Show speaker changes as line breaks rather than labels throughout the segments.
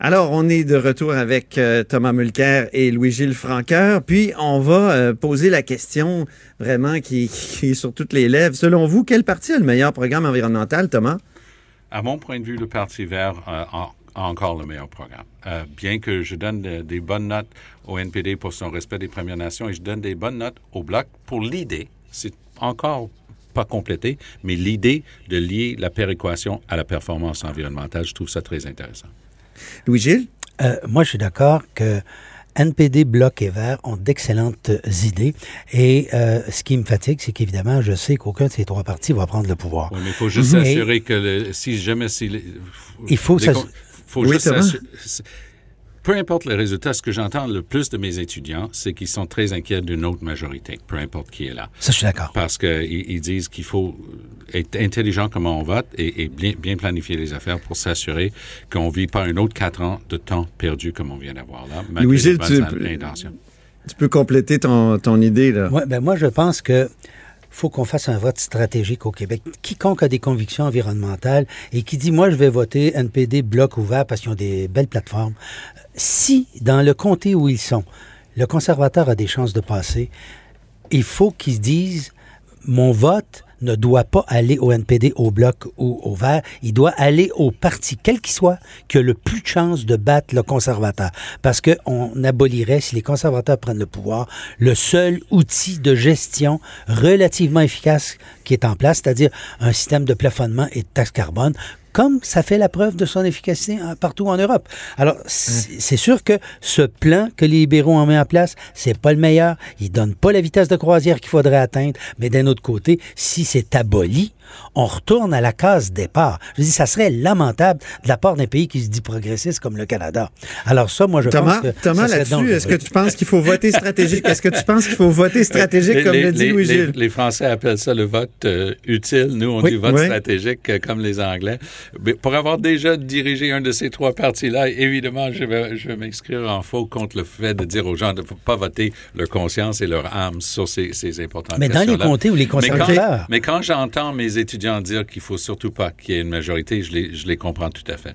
Alors, on est de retour avec euh, Thomas Mulcair et Louis-Gilles Franqueur. Puis, on va euh, poser la question vraiment qui, est sur toutes les lèvres. Selon vous, quel parti a le meilleur programme environnemental, Thomas?
À mon point de vue, le Parti vert a, encore le meilleur programme. Euh, bien que je donne de, des bonnes notes au NPD pour son respect des Premières Nations et je donne des bonnes notes au Bloc pour l'idée, c'est encore pas complété, mais l'idée de lier la péréquation à la performance environnementale, je trouve ça très intéressant.
Louis-Gilles?
Euh, moi, je suis d'accord que NPD, Bloc et Vert ont d'excellentes idées. Et euh, ce qui me fatigue, c'est qu'évidemment, je sais qu'aucun de ces trois partis va prendre le pouvoir.
Oui, mais il faut juste s'assurer que le, si jamais... Si
il faut...
Les, faut juste peu importe le résultat, ce que j'entends le plus de mes étudiants, c'est qu'ils sont très inquiets d'une autre majorité, peu importe qui est là.
Ça, je suis d'accord.
Parce qu'ils ils disent qu'il faut être intelligent comment on vote et, et bien, bien, planifier les affaires pour s'assurer qu'on ne vit pas un autre quatre ans de temps perdu comme on vient d'avoir là, malgré
Louis
les
tu, tu peux compléter ton, ton idée, là.
Ouais, ben moi, je pense que faut qu'on fasse un vote stratégique au Québec. Quiconque a des convictions environnementales et qui dit, moi, je vais voter NPD bloc ouvert parce qu'ils ont des belles plateformes, si dans le comté où ils sont, le conservateur a des chances de passer, il faut qu'ils disent, mon vote ne doit pas aller au NPD, au Bloc ou au Vert. Il doit aller au parti, quel qu'il soit, qui a le plus de chances de battre le conservateur. Parce qu'on abolirait, si les conservateurs prennent le pouvoir, le seul outil de gestion relativement efficace qui est en place, c'est-à-dire un système de plafonnement et de taxe carbone comme ça fait la preuve de son efficacité partout en Europe. Alors, c'est sûr que ce plan que les libéraux ont mis en place, c'est pas le meilleur. Il donne pas la vitesse de croisière qu'il faudrait atteindre. Mais d'un autre côté, si c'est aboli, on retourne à la case départ. Je dis, ça serait lamentable de la part d'un pays qui se dit progressiste comme le Canada. Alors ça, moi, je
Thomas,
pense que...
Thomas, là-dessus, est-ce que tu penses qu'il faut voter stratégique? Est-ce que tu penses qu'il faut voter stratégique, comme le dit Louis-Gilles?
Les, les, Français appellent ça le vote euh, utile. Nous, on oui, dit vote oui. stratégique, euh, comme les Anglais. Mais pour avoir déjà dirigé un de ces trois partis-là, évidemment, je vais, je vais m'inscrire en faux contre le fait de dire aux gens de ne pas voter leur conscience et leur âme sur ces, ces importantes
Mais dans les comtés où les conservateurs...
Mais quand, mais quand j'entends mes étudiants dire qu'il faut surtout pas qu'il y ait une majorité, je les, je les comprends tout à fait.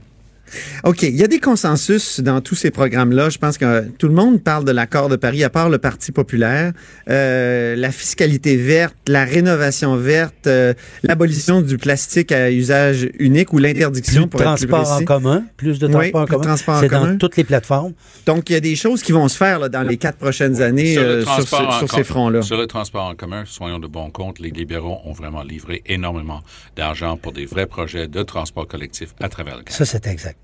OK. Il y a des consensus dans tous ces programmes-là. Je pense que tout le monde parle de l'accord de Paris, à part le Parti populaire. Euh, la fiscalité verte, la rénovation verte, euh, l'abolition du plastique à usage unique ou l'interdiction pour
transport
être plus
en commun, plus de transport
oui,
en commun. C'est dans toutes les plateformes.
Donc, il y a des choses qui vont se faire là, dans les quatre prochaines années
sur,
euh, sur, sur ces fronts-là.
Sur le transport en commun, soyons de bon compte, les libéraux ont vraiment livré énormément d'argent pour des vrais projets de transport collectif à travers le Canada.
Ça, c'est exact.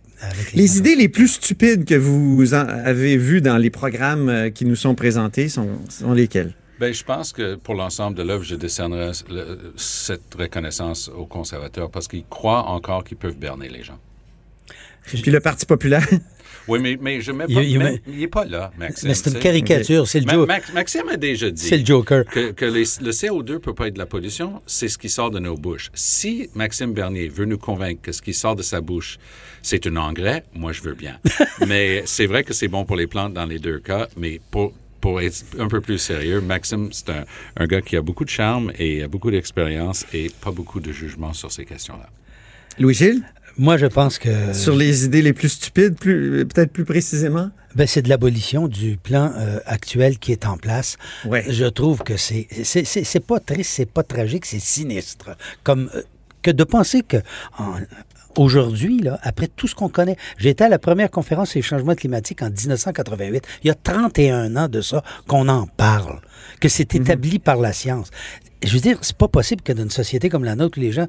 Les, les idées les plus stupides que vous avez vues dans les programmes euh, qui nous sont présentés sont, sont lesquelles?
Bien, je pense que pour l'ensemble de l'œuvre, je décernerai le, cette reconnaissance aux conservateurs parce qu'ils croient encore qu'ils peuvent berner les gens.
Puis le Parti populaire?
Oui, mais, mais je mets pas. Il, il n'est pas là, Maxime.
Mais c'est une caricature, c'est le Joker.
Ma, Maxime a déjà dit.
C'est le Joker.
Que, que les, le CO2 ne peut pas être de la pollution, c'est ce qui sort de nos bouches. Si Maxime Bernier veut nous convaincre que ce qui sort de sa bouche, c'est un engrais, moi, je veux bien. mais c'est vrai que c'est bon pour les plantes dans les deux cas, mais pour, pour être un peu plus sérieux, Maxime, c'est un, un, gars qui a beaucoup de charme et a beaucoup d'expérience et pas beaucoup de jugement sur ces questions-là.
Louis-Gilles?
Moi, je pense que...
Sur les idées les plus stupides, plus, peut-être plus précisément?
Ben, c'est de l'abolition du plan euh, actuel qui est en place.
Ouais.
Je trouve que c'est c'est pas triste, c'est pas tragique, c'est sinistre. Comme euh, que de penser que en, aujourd'hui, là, après tout ce qu'on connaît, j'étais à la première conférence sur les changements climatiques en 1988. Il y a 31 ans de ça qu'on en parle, que c'est établi mm -hmm. par la science je veux dire, c'est pas possible que dans une société comme la nôtre, où les gens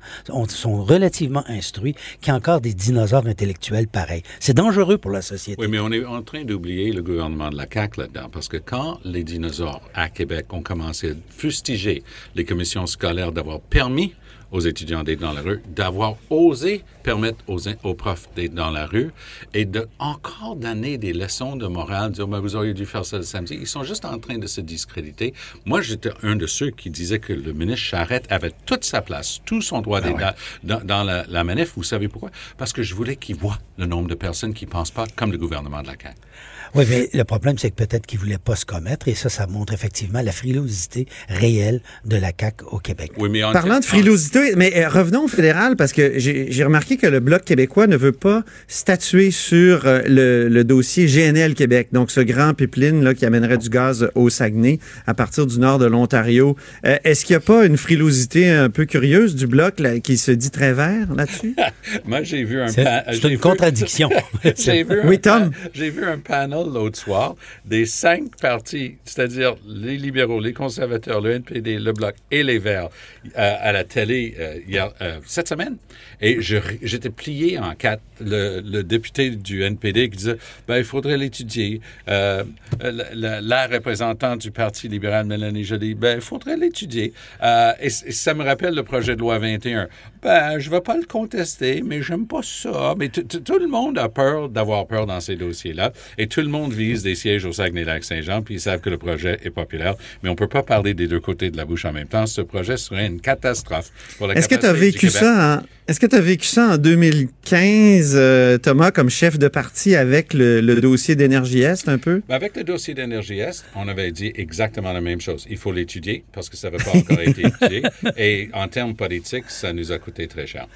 sont relativement instruits, qu'il y ait encore des dinosaures intellectuels pareils. C'est dangereux pour la société.
Oui, mais on est en train d'oublier le gouvernement de la CAQ là-dedans, parce que quand les dinosaures à Québec ont commencé à fustiger les commissions scolaires d'avoir permis aux étudiants d'être dans la rue, d'avoir osé permettre aux, aux profs d'être dans la rue et de encore donner des leçons de morale, dire ben, vous auriez dû faire ça le samedi. Ils sont juste en train de se discréditer. Moi, j'étais un de ceux qui disaient que le ministre Charette avait toute sa place, tout son droit ah ouais. dans, dans la, la, manif. Vous savez pourquoi? Parce que je voulais qu'il voit le nombre de personnes qui ne pensent pas comme le gouvernement de la CAQ.
Oui, mais le problème, c'est que peut-être qu'ils ne voulaient pas se commettre, et ça, ça montre effectivement la frilosité réelle de la CAQ au Québec.
Oui, mais en
Parlant de frilosité, mais euh, revenons au fédéral parce que j'ai remarqué que le Bloc québécois ne veut pas statuer sur euh, le, dossier GNL Québec, donc ce grand pipeline là, qui amènerait du gaz au Saguenay à partir du nord de l'Ontario. Euh, est-ce qu'il n'y a pas une frilosité un peu curieuse du Bloc là, qui se dit très vert là-dessus?
Moi, j'ai vu un...
C'est une contradiction.
j'ai vu,
oui, Tom?
J'ai vu un panel l'autre soir des cinq partis, c'est-à-dire les libéraux, les conservateurs, le NPD, le Bloc et les Verts, à la télé hier, cette semaine. Et j'étais plié en quatre. Le, député du NPD qui disait ben, il faudrait l'étudier. Euh, la, représentante du Parti libéral, Mélanie Joly, ben, il faudrait l'étudier. Euh, et, ça me rappelle le projet de loi 21. Ben, je ne vais pas le contester, mais j'aime pas ça. Mais tout le monde a peur d'avoir peur dans ces dossiers-là. Et tout le monde vise des sièges au Saguenay-Lac-Saint-Jean, puis ils savent que le projet est populaire. Mais on ne peut pas parler des deux côtés de la bouche en même temps. Ce projet serait une catastrophe pour la
Est-ce que tu as vécu ça en, est-ce que tu as vécu ça en 2015, euh, Thomas, comme chef de parti avec le, dossier d'Énergie Est un peu?
Ben, avec le dossier d'Énergie Est, on avait dit exactement la même chose. Il faut l'étudier parce que ça n'avait pas encore été étudié. Et en termes politiques, ça nous a coûté très cher.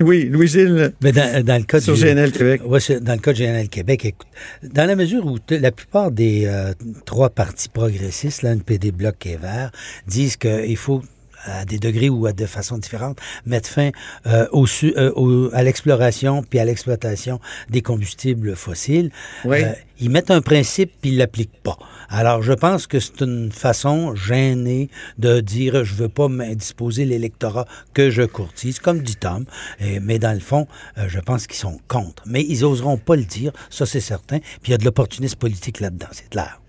Oui, Louis-Gilles.
Mais dans, le cas
sur GNL Québec.
Ouais, dans le cas de GNL Québec, écoute, dans la mesure où la plupart des euh, trois partis progressistes, là, NPD, Bloc et Vert, disent qu'il faut à des degrés ou à de façon différente, mettre fin euh, au, euh, à l'exploration puis à l'exploitation des combustibles fossiles.
Oui. Euh,
ils mettent un principe puis ils l'appliquent pas. Alors, je pense que c'est une façon gênée de dire je veux pas disposer l'électorat que je courtise, comme dit Tom. mais dans le fond, je pense qu'ils sont contre. Mais ils oseront pas le dire, ça c'est certain. Puis il y a de l'opportunisme politique là-dedans, c'est clair.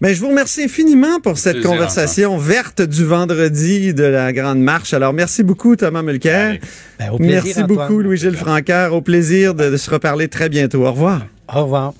Mais je vous remercie infiniment pour cette conversation verte du vendredi de la Grande Marche. Alors, merci beaucoup, Thomas Mulcair.
Ben,
merci beaucoup, Louis-Gilles Francaire. Au plaisir de se reparler très bientôt. Au revoir.
Au revoir.